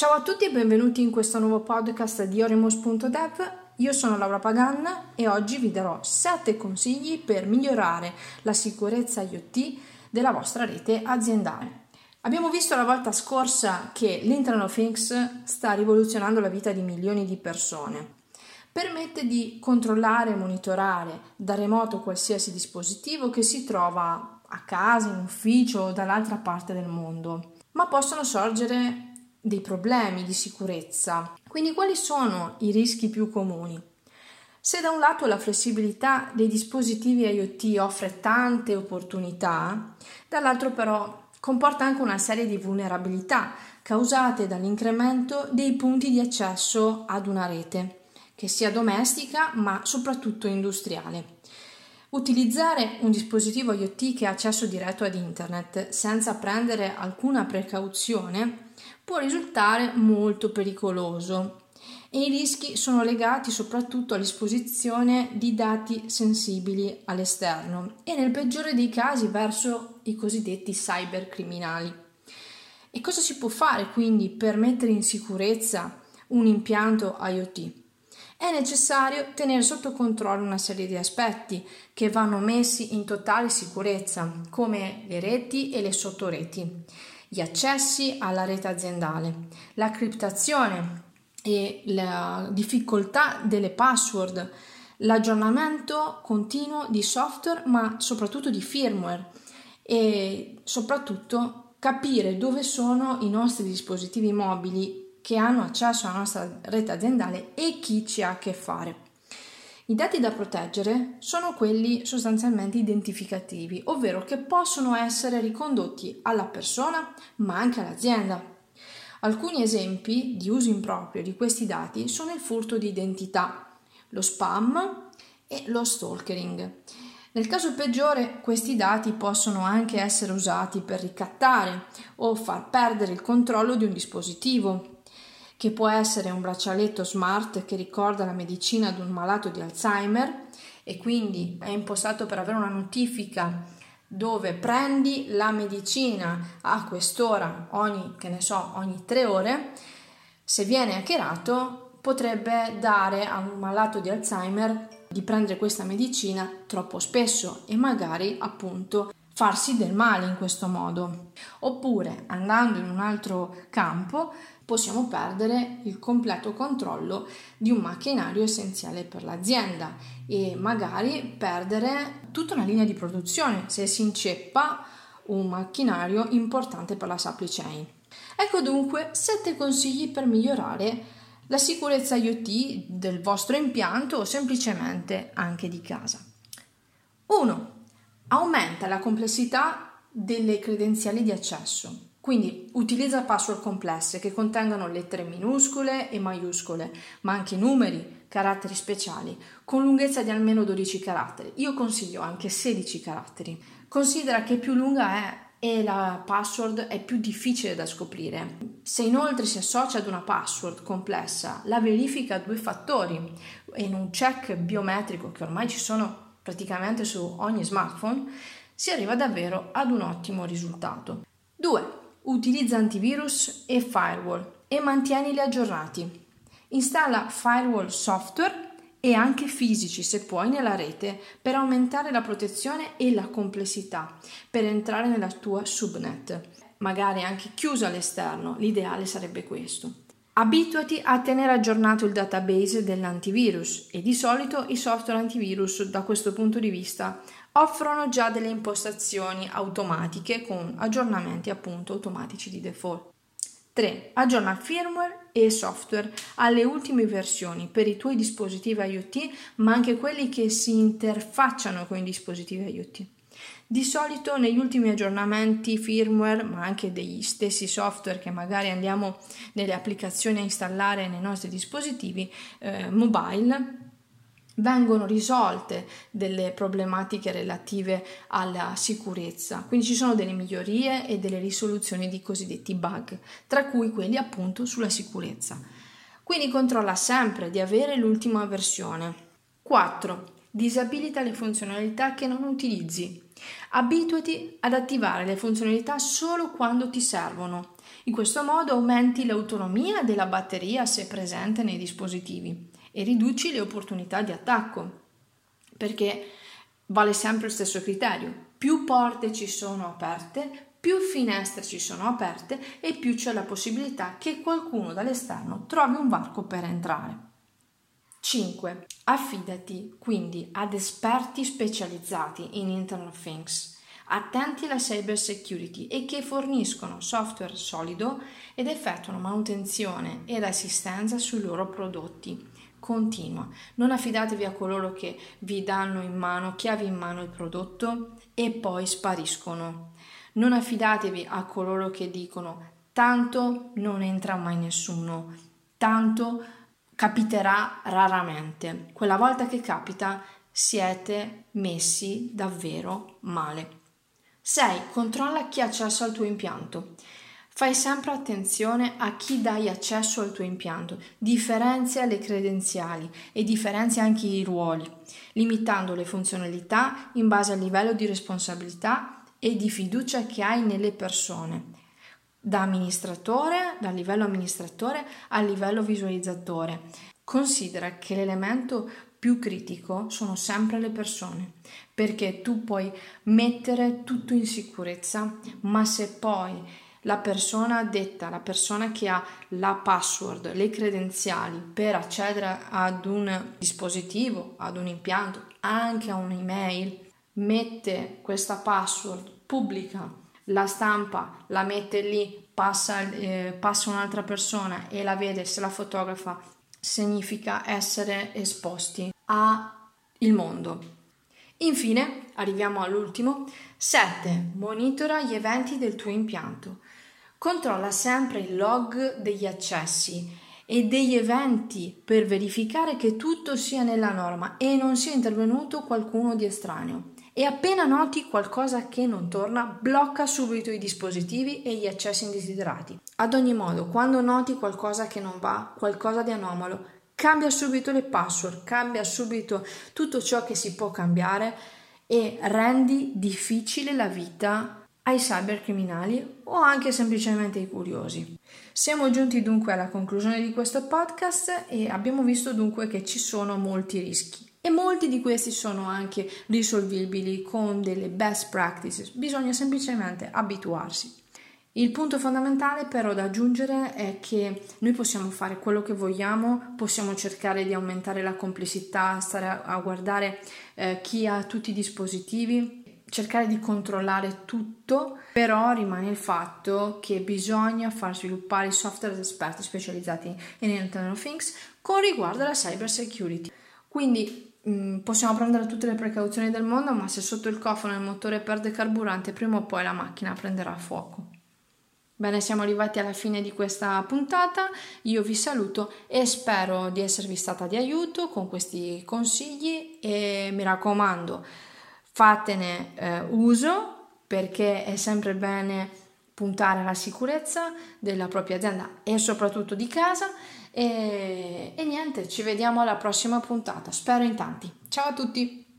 Ciao a tutti e benvenuti in questo nuovo podcast di Oremus.dev. Io sono Laura Paganna e oggi vi darò 7 consigli per migliorare la sicurezza IoT della vostra rete aziendale. Abbiamo visto la volta scorsa che l'Internet of Things sta rivoluzionando la vita di milioni di persone. Permette di controllare e monitorare da remoto qualsiasi dispositivo che si trova a casa, in ufficio o dall'altra parte del mondo. Ma possono sorgere dei problemi di sicurezza. Quindi quali sono i rischi più comuni? Se da un lato la flessibilità dei dispositivi IoT offre tante opportunità, dall'altro però comporta anche una serie di vulnerabilità causate dall'incremento dei punti di accesso ad una rete, che sia domestica ma soprattutto industriale. Utilizzare un dispositivo IoT che ha accesso diretto ad Internet senza prendere alcuna precauzione può risultare molto pericoloso e i rischi sono legati soprattutto all'esposizione di dati sensibili all'esterno e nel peggiore dei casi verso i cosiddetti cybercriminali. E cosa si può fare quindi per mettere in sicurezza un impianto IoT? È necessario tenere sotto controllo una serie di aspetti che vanno messi in totale sicurezza, come le reti e le sottoreti gli accessi alla rete aziendale, la criptazione e la difficoltà delle password, l'aggiornamento continuo di software ma soprattutto di firmware e soprattutto capire dove sono i nostri dispositivi mobili che hanno accesso alla nostra rete aziendale e chi ci ha a che fare. I dati da proteggere sono quelli sostanzialmente identificativi, ovvero che possono essere ricondotti alla persona ma anche all'azienda. Alcuni esempi di uso improprio di questi dati sono il furto di identità, lo spam e lo stalkering. Nel caso peggiore, questi dati possono anche essere usati per ricattare o far perdere il controllo di un dispositivo, che può essere un braccialetto smart che ricorda la medicina ad un malato di Alzheimer e quindi è impostato per avere una notifica dove prendi la medicina a quest'ora ogni, che ne so, ogni tre ore, se viene hackerato potrebbe dare a un malato di Alzheimer di prendere questa medicina troppo spesso e magari appunto farsi del male in questo modo. Oppure andando in un altro campo possiamo perdere il completo controllo di un macchinario essenziale per l'azienda e magari perdere tutta una linea di produzione se si inceppa un macchinario importante per la supply chain. Ecco dunque 7 consigli per migliorare la sicurezza IoT del vostro impianto o semplicemente anche di casa. 1. Aumenta la complessità delle credenziali di accesso. Quindi utilizza password complesse che contengano lettere minuscole e maiuscole, ma anche numeri, caratteri speciali, con lunghezza di almeno 12 caratteri. Io consiglio anche 16 caratteri. Considera che più lunga è e la password è più difficile da scoprire. Se inoltre si associa ad una password complessa, la verifica a due fattori in un check biometrico che ormai ci sono praticamente su ogni smartphone, si arriva davvero ad un ottimo risultato. 2 utilizza antivirus e firewall e mantienili aggiornati. Installa firewall software e anche fisici se puoi nella rete per aumentare la protezione e la complessità per entrare nella tua subnet, magari anche chiuso all'esterno, l'ideale sarebbe questo. Abituati a tenere aggiornato il database dell'antivirus e di solito i software antivirus da questo punto di vista offrono già delle impostazioni automatiche con aggiornamenti appunto automatici di default. 3. Aggiorna firmware e software alle ultime versioni per i tuoi dispositivi IoT, ma anche quelli che si interfacciano con i dispositivi IoT. Di solito negli ultimi aggiornamenti firmware, ma anche degli stessi software che magari andiamo nelle applicazioni a installare nei nostri dispositivi eh, mobile, vengono risolte delle problematiche relative alla sicurezza, quindi ci sono delle migliorie e delle risoluzioni di cosiddetti bug, tra cui quelli appunto sulla sicurezza. Quindi controlla sempre di avere l'ultima versione. 4. Disabilita le funzionalità che non utilizzi. Abituati ad attivare le funzionalità solo quando ti servono In questo modo aumenti l'autonomia della batteria se presente nei dispositivi e riduci le opportunità di attacco, perché vale sempre lo stesso criterio. Più porte ci sono aperte, più finestre ci sono aperte e più c'è la possibilità che qualcuno dall'esterno trovi un varco per entrare. 5. Affidati quindi ad esperti specializzati in Internet of Things, attenti alla cyber security e che forniscono software solido ed effettuano manutenzione ed assistenza sui loro prodotti. Continua. Non affidatevi a coloro che vi danno in mano, chiavi in mano il prodotto e poi spariscono. Non affidatevi a coloro che dicono tanto non entra mai nessuno, tanto capiterà raramente. Quella volta che capita siete messi davvero male. 6. Controlla chi ha accesso al tuo impianto. Fai sempre attenzione a chi dai accesso al tuo impianto, differenzia le credenziali e differenzia anche i ruoli, limitando le funzionalità in base al livello di responsabilità e di fiducia che hai nelle persone, da amministratore, dal livello amministratore al livello visualizzatore. Considera che l'elemento più critico sono sempre le persone, perché tu puoi mettere tutto in sicurezza, ma se poi la persona detta, la persona che ha la password, le credenziali per accedere ad un dispositivo, ad un impianto, anche a un'email, mette questa password, pubblica, la stampa, la mette lì, passa, eh, passa un'altra persona e la vede, se la fotografa, significa essere esposti al mondo. Infine, arriviamo all'ultimo. 7. Monitora gli eventi del tuo impianto. Controlla sempre il log degli accessi e degli eventi per verificare che tutto sia nella norma e non sia intervenuto qualcuno di estraneo e appena noti qualcosa che non torna, blocca subito i dispositivi e gli accessi indesiderati. Ad ogni modo, quando noti qualcosa che non va, qualcosa di anomalo, cambia subito le password, cambia subito tutto ciò che si può cambiare e rendi difficile la vita ai cybercriminali o anche semplicemente ai curiosi. Siamo giunti dunque alla conclusione di questo podcast e abbiamo visto dunque che ci sono molti rischi e molti di questi sono anche risolvibili con delle best practices, bisogna semplicemente abituarsi. Il punto fondamentale però da aggiungere è che noi possiamo fare quello che vogliamo, possiamo cercare di aumentare la complessità, stare a, guardare eh, chi ha tutti i dispositivi, cercare di controllare tutto, però rimane il fatto che bisogna far sviluppare i software esperti specializzati in Internet of Things con riguardo alla cyber security. Quindi possiamo prendere tutte le precauzioni del mondo, ma se sotto il cofano il motore perde carburante, prima o poi la macchina prenderà fuoco. Bene, siamo arrivati alla fine di questa puntata. Io vi saluto e spero di esservi stata di aiuto con questi consigli e mi raccomando, fatene eh, uso perché è sempre bene puntare alla sicurezza della propria azienda e soprattutto di casa e, e niente, ci vediamo alla prossima puntata. Spero in tanti. Ciao a tutti!